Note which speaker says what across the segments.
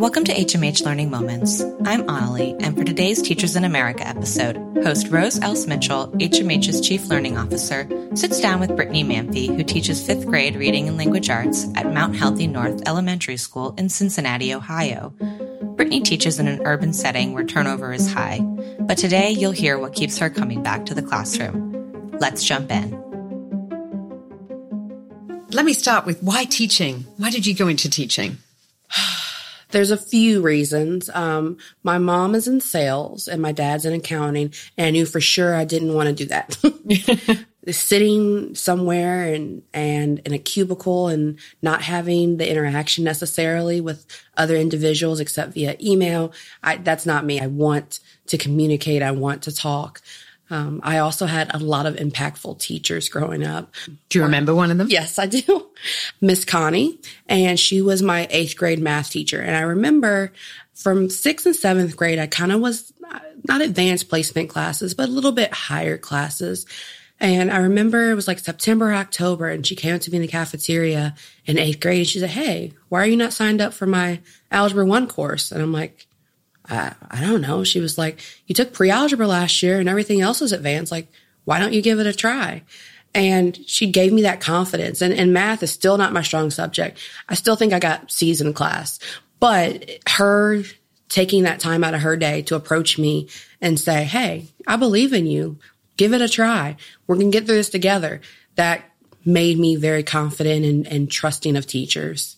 Speaker 1: Welcome to HMH Learning Moments. I'm Annalie, and for today's Teachers in America episode, host Rose Else Mitchell, HMH's Chief Learning Officer, sits down with Brittany Mamphey, who teaches fifth grade reading and language arts at Mount Healthy North Elementary School in Cincinnati, Ohio. Brittany teaches in an urban setting where turnover is high, but today you'll hear what keeps her coming back to the classroom. Let's jump in.
Speaker 2: Let me start with why teaching? Why did you go into teaching?
Speaker 3: There's a few reasons. Um, my mom is in sales and my dad's in accounting, and I knew for sure I didn't want to do that. Sitting somewhere and and in a cubicle and not having the interaction necessarily with other individuals except via email, I, that's not me. I want to communicate. I want to talk. Um, I also had a lot of impactful teachers growing up.
Speaker 2: Do you remember one of them?
Speaker 3: Yes, I do. Miss Connie, and she was my eighth grade math teacher. And I remember from sixth and seventh grade, I kind of was not advanced placement classes, but a little bit higher classes. And I remember it was like September, October, and she came up to me in the cafeteria in eighth grade. And she said, Hey, why are you not signed up for my Algebra 1 course? And I'm like, I, I don't know. She was like, you took pre-algebra last year and everything else is advanced. Like, why don't you give it a try? And she gave me that confidence. And, and math is still not my strong subject. I still think I got C's in class, but her taking that time out of her day to approach me and say, Hey, I believe in you. Give it a try. We're going to get through this together. That made me very confident and, and trusting of teachers.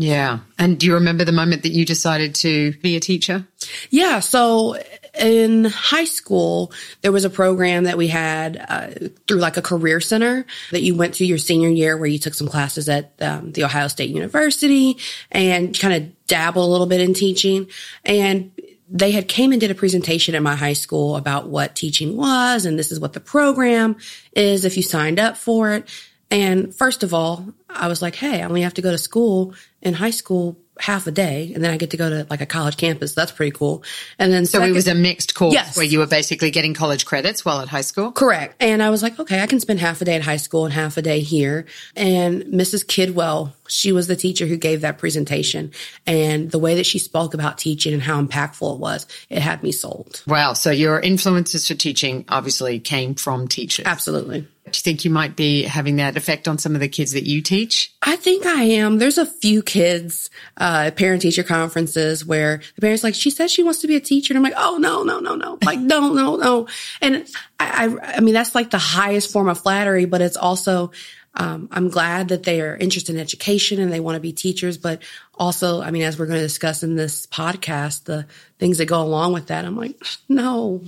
Speaker 2: Yeah. And do you remember the moment that you decided to be a teacher?
Speaker 3: Yeah. So in high school, there was a program that we had uh, through like a career center that you went through your senior year where you took some classes at um, the Ohio State University and kind of dabble a little bit in teaching. And they had came and did a presentation at my high school about what teaching was and this is what the program is if you signed up for it. And first of all, I was like, hey, I only have to go to school in high school half a day and then I get to go to like a college campus. That's pretty cool. And then
Speaker 2: so second, it was a mixed course
Speaker 3: yes.
Speaker 2: where you were basically getting college credits while at high school.
Speaker 3: Correct. And I was like, okay, I can spend half a day at high school and half a day here. And Mrs. Kidwell, she was the teacher who gave that presentation and the way that she spoke about teaching and how impactful it was, it had me sold.
Speaker 2: Wow. So your influences for teaching obviously came from teachers.
Speaker 3: Absolutely.
Speaker 2: Do you think you might be having that effect on some of the kids that you teach?
Speaker 3: I think I am. There's a few kids, uh, parent teacher conferences where the parents like, she says she wants to be a teacher. And I'm like, oh, no, no, no, no. Like, no, no, no. And I, I, I mean, that's like the highest form of flattery, but it's also, um, I'm glad that they are interested in education and they want to be teachers, but also, I mean, as we're going to discuss in this podcast, the things that go along with that, I'm like, no.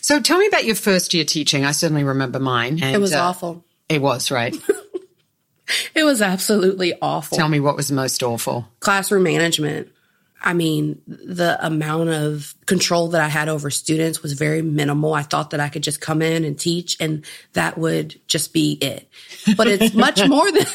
Speaker 2: So tell me about your first year teaching. I certainly remember mine.
Speaker 3: And, it was uh, awful.
Speaker 2: It was, right?
Speaker 3: it was absolutely awful.
Speaker 2: Tell me what was most awful.
Speaker 3: Classroom management. I mean, the amount of control that I had over students was very minimal. I thought that I could just come in and teach and that would just be it. But it's much more than,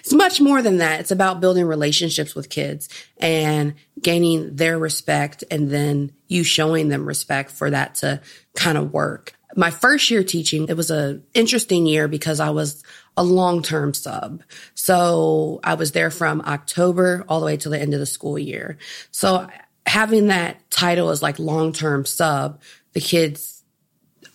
Speaker 3: it's much more than that. It's about building relationships with kids and gaining their respect and then you showing them respect for that to kind of work. My first year teaching, it was an interesting year because I was a long-term sub. So I was there from October all the way to the end of the school year. So having that title as like long-term sub, the kids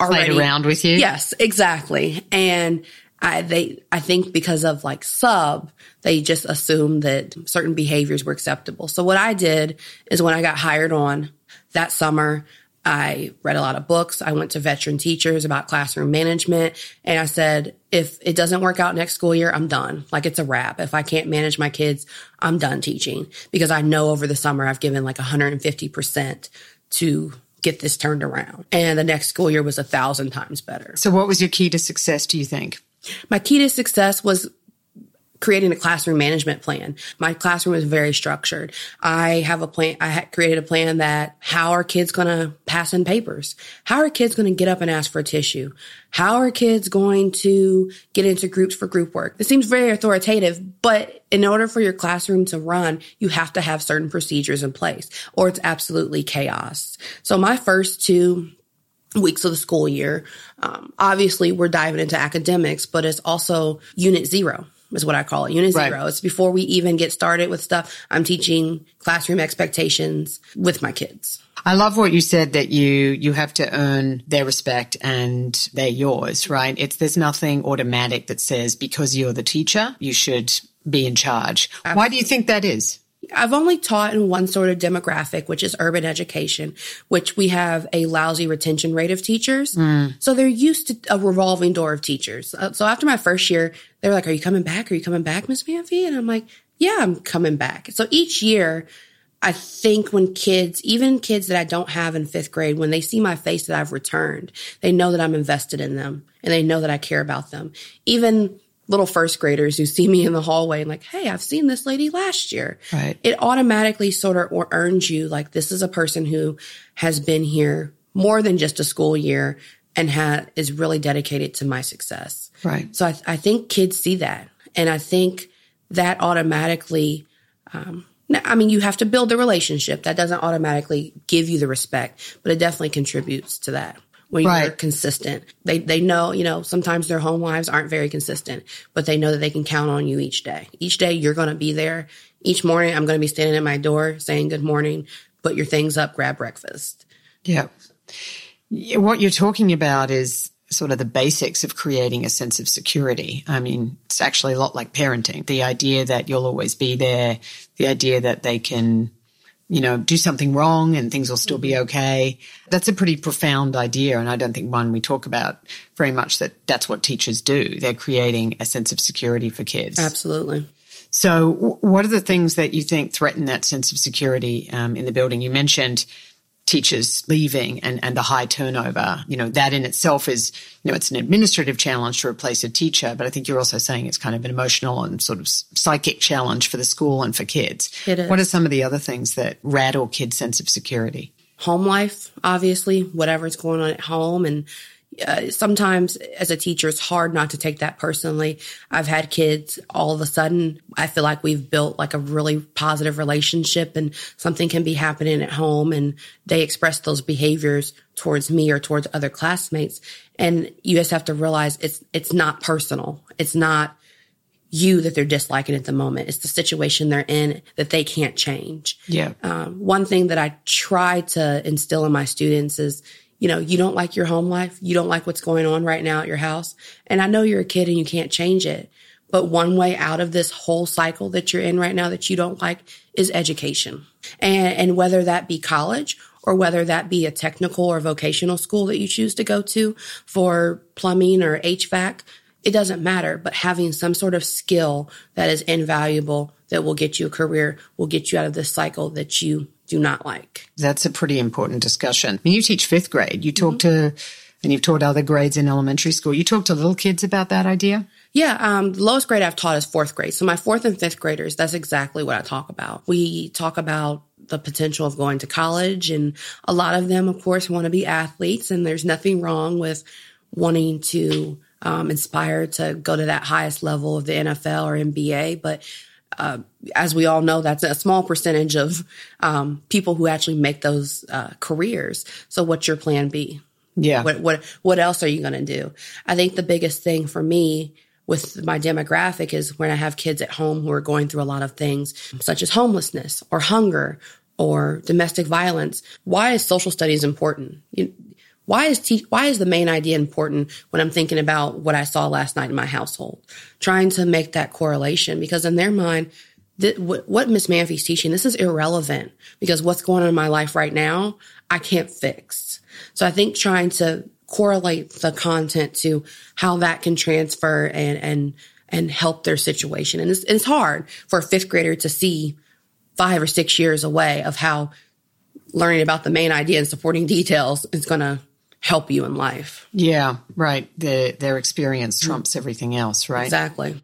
Speaker 2: already Played around with you.
Speaker 3: Yes, exactly. And I, they, I think because of like sub, they just assumed that certain behaviors were acceptable. So what I did is when I got hired on that summer, I read a lot of books. I went to veteran teachers about classroom management and I said, if it doesn't work out next school year, I'm done. Like it's a wrap. If I can't manage my kids, I'm done teaching because I know over the summer I've given like 150% to get this turned around. And the next school year was a thousand times better.
Speaker 2: So what was your key to success, do you think?
Speaker 3: My key to success was creating a classroom management plan. My classroom is very structured. I have a plan. I created a plan that how are kids going to pass in papers? How are kids going to get up and ask for a tissue? How are kids going to get into groups for group work? It seems very authoritative, but in order for your classroom to run, you have to have certain procedures in place or it's absolutely chaos. So my first two weeks of the school year. Um, obviously, we're diving into academics, but it's also unit zero is what I call it. Unit
Speaker 2: Right.
Speaker 3: zero. It's before we even get started with stuff. I'm teaching classroom expectations with my kids.
Speaker 2: I love what you said that you you have to earn their respect and they're yours, right? It's there's nothing automatic that says because you're the teacher, you should be in charge. Why do you think that is?
Speaker 3: I've only taught in one sort of demographic, which is urban education, which we have a lousy retention rate of teachers. So they're used to a revolving door of teachers. Uh, so after my first year, they're like, Are you coming back? Are you coming back, Miss Mamphey? And I'm like, Yeah, I'm coming back. So each year, I think when kids, even kids that I don't have in fifth grade, when they see my face that I've returned, they know that I'm invested in them and they know that I care about them. Even little first graders who see me in the hallway and like, Hey, I've seen this lady last year.
Speaker 2: Right.
Speaker 3: It automatically sort of or- earns you like, this is a person who has been here more than just a school year and ha- is really dedicated to my success.
Speaker 2: Right.
Speaker 3: So I, I think kids see that. And I think that automatically, um, I mean, you have to build the relationship. That doesn't automatically give you the respect, but it definitely contributes to that. When you're consistent, they they know you know sometimes their home lives aren't very consistent, but they know that they can count on you each day. Each day you're going to be there. Each morning I'm going to be standing at my door saying good morning. Put your things up, grab breakfast.
Speaker 2: Yeah, What you're talking about is sort of the basics of creating a sense of security. I mean, it's actually a lot like parenting. The idea that you'll always be there, the idea that they can, you know, do something wrong and things will still be okay. That's a pretty profound idea. And I don't think one we talk about very much that that's what teachers do. They're creating a sense of security for kids.
Speaker 3: Absolutely.
Speaker 2: So, what are the things that you think threaten that sense of security um, in the building? You mentioned teachers leaving and, and the high turnover. You know, that in itself is, you know, it's an administrative challenge to replace a teacher, but I think you're also saying it's kind of an emotional and sort of psychic challenge for the school and for kids.
Speaker 3: It is.
Speaker 2: What are some of the other things that rattle kids' sense of security?
Speaker 3: home life, obviously, whatever's going on at home. And uh, sometimes as a teacher, it's hard not to take that personally. I've had kids all of a sudden, I feel like we've built like a really positive relationship and something can be happening at home and they express those behaviors towards me or towards other classmates. And you just have to realize it's, it's not personal. It's not you that they're disliking at the moment. It's the situation they're in that they can't change.
Speaker 2: Yeah.
Speaker 3: Um, one thing that I try to instill in my students is, you know, you don't like your home life. You don't like what's going on right now at your house. And I know you're a kid and you can't change it. But one way out of this whole cycle that you're in right now that you don't like is education. And, and whether that be college or whether that be a technical or vocational school that you choose to go to for plumbing or HVAC, it doesn't matter. But having some sort of skill that is invaluable that will get you a career, will get you out of this cycle that you do not like.
Speaker 2: That's a pretty important discussion. I mean, you teach fifth grade. You talk to, and you've taught other grades in elementary school. You talk to little kids about that idea?
Speaker 3: Yeah, um, the lowest grade I've taught is fourth grade. So my fourth and fifth graders, that's exactly what I talk about. We talk about the potential of going to college and a lot of them, of course, want to be athletes and there's nothing wrong with wanting to um, inspire to go to that highest level of the NFL or NBA. But uh, as we all know, that's a small percentage of um, people who actually make those uh, careers. So what's your plan B?
Speaker 2: Yeah.
Speaker 3: What what what else are you going to do? I think the biggest thing for me with my demographic is when I have kids at home who are going through a lot of things such as homelessness or hunger or domestic violence. Why is social studies important? You, why is te- why is the main idea important when I'm thinking about what I saw last night in my household? Trying to make that correlation because in their mind, th- what, Miss Mamphey's teaching, this is irrelevant because what's going on in my life right now, I can't fix. So I think trying to correlate the content to how that can transfer and and and help their situation, and it's, it's hard for a fifth grader to see five or six years away of how learning about the main idea and supporting details is going to help you in life.
Speaker 2: Yeah, right. Their their experience mm-hmm. trumps everything else, right?
Speaker 3: Exactly.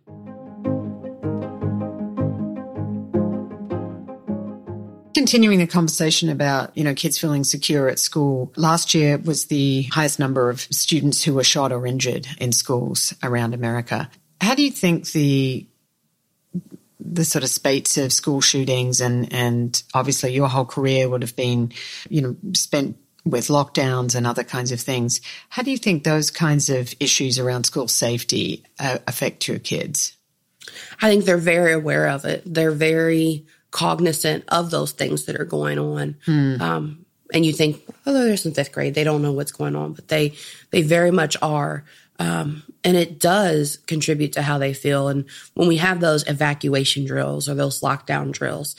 Speaker 2: Continuing the conversation about, you know, kids feeling secure at school. Last year was the highest number of students who were shot or injured in schools around America. How do you think the the sort of spates of school shootings and and obviously your whole career would have been, you know, spent with lockdowns and other kinds of things. How do you think those kinds of issues around school safety uh, affect your kids?
Speaker 3: I think they're very aware of it. They're very cognizant of those things that are going on. Um, and you think, oh, they're in fifth grade, they don't know what's going on, but they they very much are. Um, and it does contribute to how they feel. And when we have those evacuation drills or those lockdown drills,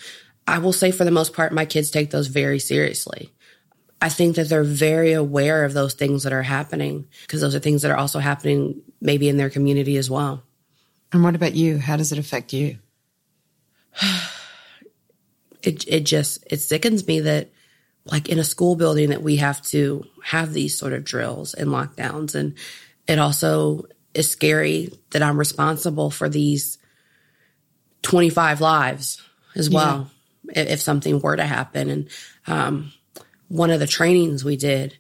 Speaker 3: I will say for the most part, my kids take those very seriously. I think that they're very aware of those things that are happening because those are things that are also happening maybe in their community as well.
Speaker 2: And what about you? How does it affect you?
Speaker 3: It it just it sickens me that like in a school building that we have to have these sort of drills and lockdowns and it also is scary that I'm responsible for these 25 lives as well if, if something were to happen and um, one of the trainings we did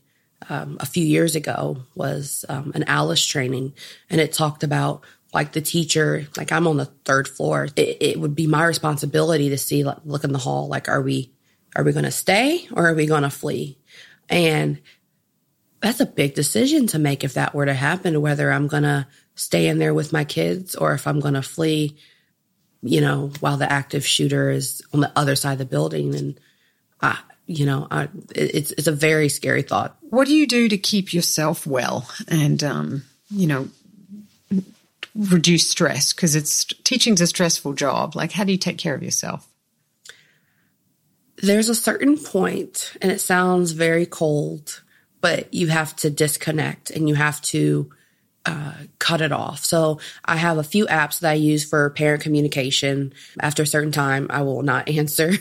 Speaker 3: um, a few years ago was um, an Alice training, and it talked about like the teacher, like I'm on the third floor. It, it would be my responsibility to see, like, look in the hall, like, are we, are we going to stay or are we going to flee? And that's a big decision to make if that were to happen, whether I'm going to stay in there with my kids or if I'm going to flee, you know, while the active shooter is on the other side of the building. And, I, you know, I, it's, it's a very scary thought.
Speaker 2: What do you do to keep yourself well and, um, you know, reduce stress? Because it's teaching's a stressful job. Like, how do you take care of yourself?
Speaker 3: There's a certain point, and it sounds very cold, but you have to disconnect and you have to uh, cut it off. So I have a few apps that I use for parent communication. After a certain time, I will not answer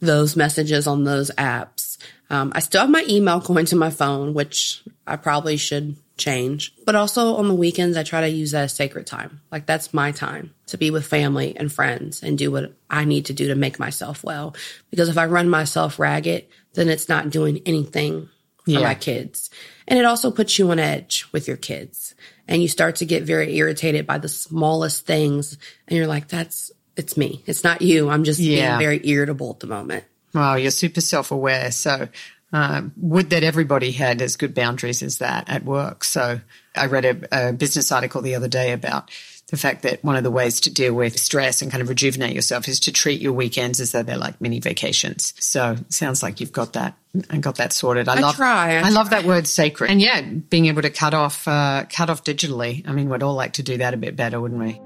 Speaker 3: those messages on those apps. Um, I still have my email going to my phone, which I probably should change. But also on the weekends, I try to use that as sacred time. Like that's my time to be with family and friends and do what I need to do to make myself well. Because if I run myself ragged, then it's not doing anything for
Speaker 2: Yeah.
Speaker 3: my kids. And it also puts you on edge with your kids. And you start to get very irritated by the smallest things. And you're like, that's, it's me. It's not you. I'm just
Speaker 2: Yeah.
Speaker 3: being very irritable at the moment.
Speaker 2: Wow, you're super self aware. So, um, would that everybody had as good boundaries as that at work? So, I read a, a business article the other day about the fact that one of the ways to deal with stress and kind of rejuvenate yourself is to treat your weekends as though they're like mini vacations. So, sounds like you've got that and got that sorted. I,
Speaker 3: I
Speaker 2: love,
Speaker 3: try, I
Speaker 2: I, love that word sacred. And yeah, being able to cut off, uh, cut off digitally. I mean, we'd all like to do that a bit better, wouldn't we?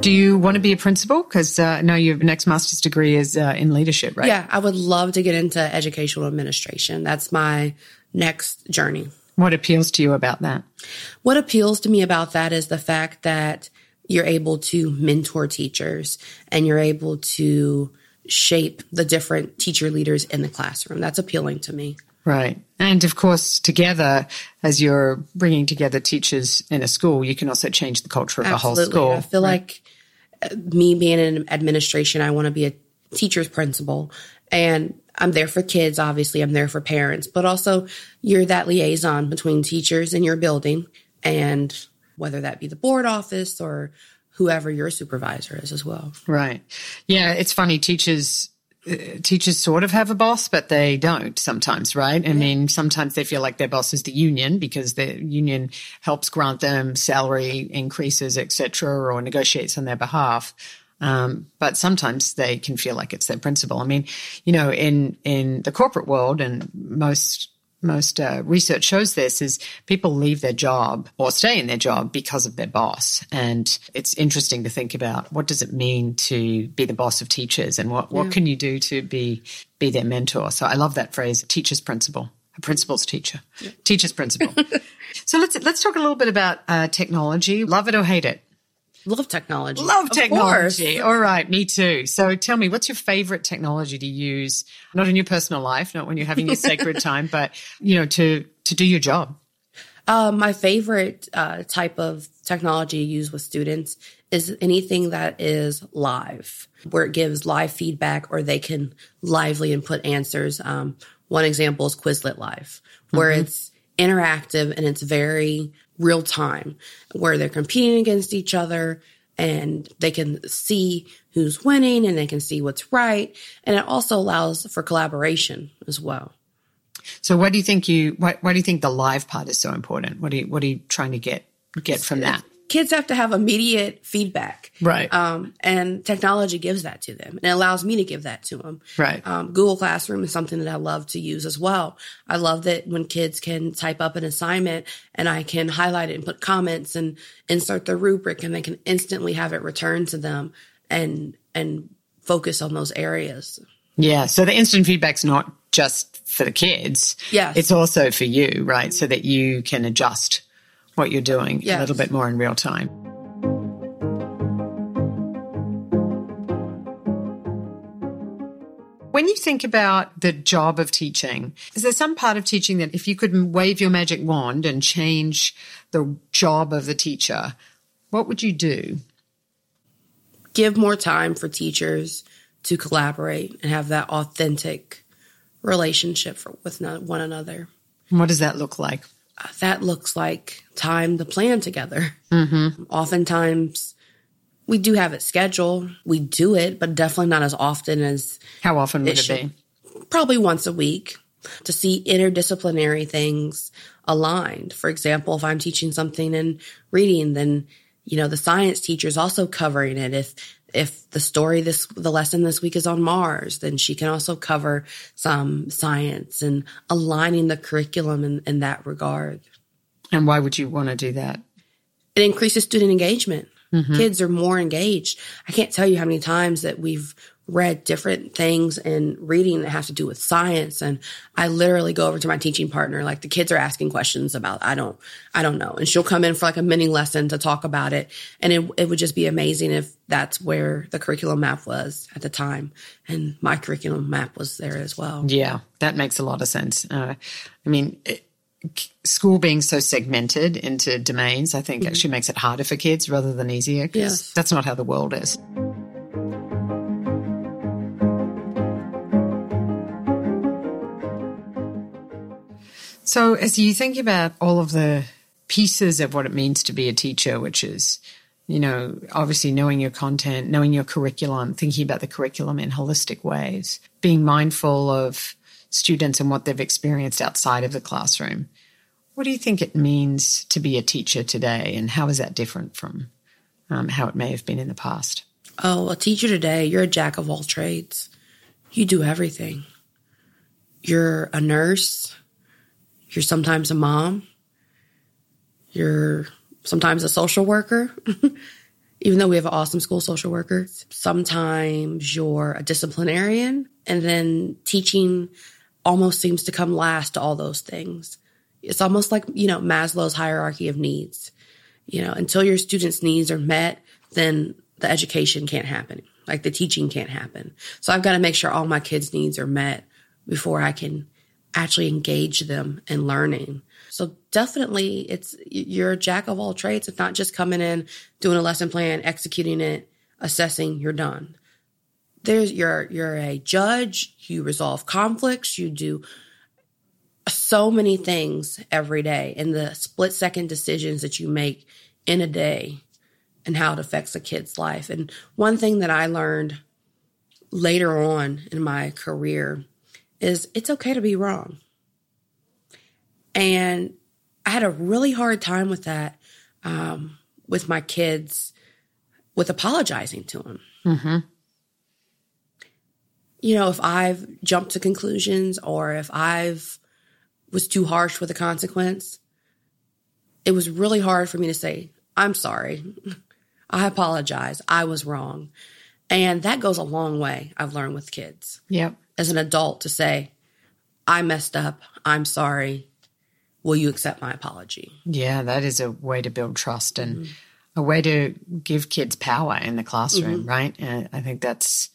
Speaker 2: Do you want to be a principal? Because uh, I know your next master's degree is uh, in leadership, right?
Speaker 3: Yeah, I would love to get into educational administration. That's my next journey.
Speaker 2: What appeals to you about that?
Speaker 3: What appeals to me about that is the fact that you're able to mentor teachers and you're able to shape the different teacher leaders in the classroom. That's appealing to me.
Speaker 2: Right. And of course, together, as you're bringing together teachers in a school, you can also change the culture of the whole school.
Speaker 3: I feel like uh, me being in administration, I want to be a teacher's principal and I'm there for kids. Obviously, I'm there for parents, but also you're that liaison between teachers in your building and whether that be the board office or whoever your supervisor is as well.
Speaker 2: Right. Yeah, it's funny. Teachers, uh, teachers sort of have a boss, but they don't sometimes, right? I mean, sometimes they feel like their boss is the union because the union helps grant them salary increases, et cetera, or negotiates on their behalf. Um, but sometimes they can feel like it's their principal. I mean, you know, in, in the corporate world and most most uh, research shows this is people leave their job or stay in their job because of their boss. And it's interesting to think about what does it mean to be the boss of teachers and what, what can you do to be be their mentor? So i love that phrase teacher's principal a principal's teacher. Teacher's principal so let's let's talk a little bit about uh, technology. Love it or hate it
Speaker 3: Love technology.
Speaker 2: Love technology. All right, me too. So tell me, what's your favorite technology to use? Not in your personal life, not when you're having your sacred time, but you know, to to do your job.
Speaker 3: Uh, my favorite uh, type of technology used with students is anything that is live, where it gives live feedback or they can lively input answers. Um, one example is Quizlet Live, where it's interactive and it's very real time, where they're competing against each other and they can see who's winning and they can see what's right. And it also allows for collaboration as well.
Speaker 2: So what do you think you why, why do you think the live part is so important? What are you what are you trying to get get from that?
Speaker 3: Kids have to have immediate feedback.
Speaker 2: Right.
Speaker 3: Um, and technology gives that to them and it allows me to give that to them.
Speaker 2: Right.
Speaker 3: Um, Google Classroom is something that I love to use as well. I love that when kids can type up an assignment and I can highlight it and put comments and insert the rubric and they can instantly have it returned to them and, and focus on those areas.
Speaker 2: Yeah. So the instant feedback's not just for the kids.
Speaker 3: Yeah.
Speaker 2: It's also for you, right? So that you can adjust what you're doing
Speaker 3: Yes.
Speaker 2: a little bit more in real time. When you think about the job of teaching, is there some part of teaching that if you could wave your magic wand and change the job of the teacher, what would you do?
Speaker 3: Give more time for teachers to collaborate and have that authentic relationship for, with one another.
Speaker 2: What does that look like?
Speaker 3: That looks like time to plan together. Mm-hmm. Oftentimes, we do have it scheduled. We do it, but definitely not as often as
Speaker 2: How often would
Speaker 3: It
Speaker 2: it, be?
Speaker 3: probably once a week to see interdisciplinary things aligned. For example, if I'm teaching something in reading, then you know the science teacher is also covering it. If if the story this the lesson this week is on Mars, then she can also cover some science and aligning the curriculum in, in that regard.
Speaker 2: And why would you want to do that?
Speaker 3: It increases student engagement. Mm-hmm. Kids are more engaged. I can't tell you how many times that we've read different things in reading that have to do with science. And I literally go over to my teaching partner, like the kids are asking questions about, I don't, I don't know. And she'll come in for like a mini lesson to talk about it. And it, it would just be amazing if that's where the curriculum map was at the time. And my curriculum map was there as well.
Speaker 2: Yeah, that makes a lot of sense. Uh, I mean, it, school being so segmented into domains, I think actually makes it harder for kids rather than easier. 'cause
Speaker 3: Yes.
Speaker 2: that's not how the world is. So, as you think about all of the pieces of what it means to be a teacher, which is, you know, obviously knowing your content, knowing your curriculum, thinking about the curriculum in holistic ways, being mindful of students and what they've experienced outside of the classroom. What do you think it means to be a teacher today, and how is that different from um, how it may have been in the past?
Speaker 3: Oh, a teacher today, you're a jack of all trades. You do everything. You're a nurse. You're sometimes a mom. You're sometimes a social worker, even though we have an awesome school social worker. Sometimes you're a disciplinarian, and then teaching almost seems to come last to all those things. It's almost like, you know, Maslow's hierarchy of needs. You know, until your students' needs are met, then the education can't happen. Like the teaching can't happen. So I've got to make sure all my kids' needs are met before I can actually engage them in learning. So definitely it's you're a jack of all trades. It's not just coming in, doing a lesson plan, executing it, assessing, you're done. There's you're you're a judge, you resolve conflicts, you do so many things every day and the split second decisions that you make in a day and how it affects a kid's life. And one thing that I learned later on in my career is it's okay to be wrong. And I had a really hard time with that um, with my kids, with apologizing to them.
Speaker 2: Mm-hmm.
Speaker 3: You know, if I've jumped to conclusions or if I've was too harsh with a consequence, it was really hard for me to say, I'm sorry. I apologize. I was wrong. And that goes a long way, I've learned with kids
Speaker 2: Yep.
Speaker 3: As an adult to say, I messed up. I'm sorry. Will you accept my apology?
Speaker 2: Yeah, that is a way to build trust and a way to give kids power in the classroom, mm-hmm. right? And I think that's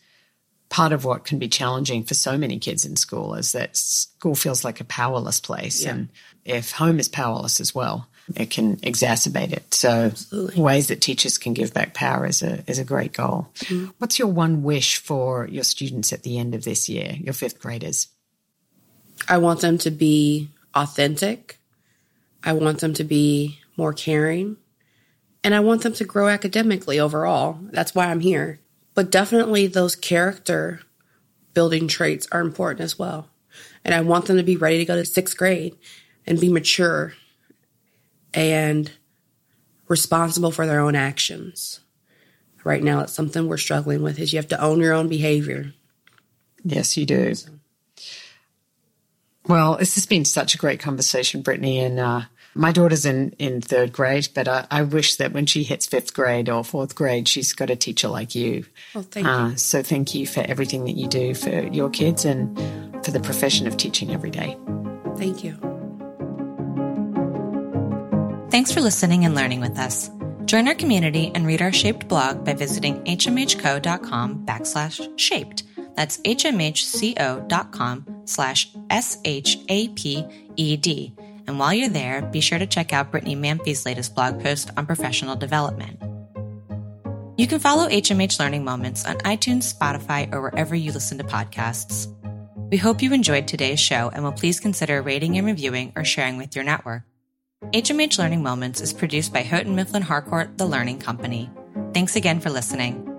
Speaker 2: part of what can be challenging for so many kids in school is that school feels like a powerless place.
Speaker 3: Yeah.
Speaker 2: And if home is powerless as well, it can exacerbate it. So
Speaker 3: Absolutely.
Speaker 2: ways that teachers can give back power is a is a great goal. Mm-hmm. What's your one wish for your students at the end of this year, your fifth graders?
Speaker 3: I want them to be authentic. I want them to be more caring. And I want them to grow academically overall. That's why I'm here. But definitely those character building traits are important as well. And I want them to be ready to go to sixth grade and be mature and responsible for their own actions. Right now, it's something we're struggling with is you have to own your own behavior.
Speaker 2: Yes, you do. Well, this has been such a great conversation, Brittany. And uh, my daughter's in, in third grade, but I, I, wish that when she hits fifth grade or fourth grade, she's got a teacher like you.
Speaker 3: Well, thank uh, you.
Speaker 2: So thank you for everything that you do for your kids and for the profession of teaching every day.
Speaker 3: Thank you.
Speaker 1: Thanks for listening and learning with us. Join our community and read our Shaped blog by visiting hmhco.com backslash shaped. That's hmhco.com slash S-H-A-P-E-D. And while you're there, be sure to check out Brittany Mamphey's latest blog post on professional development. You can follow HMH Learning Moments on iTunes, Spotify, or wherever you listen to podcasts. We hope you enjoyed today's show and will please consider rating and reviewing or sharing with your network. HMH Learning Moments is produced by Houghton Mifflin Harcourt, the Learning Company. Thanks again for listening.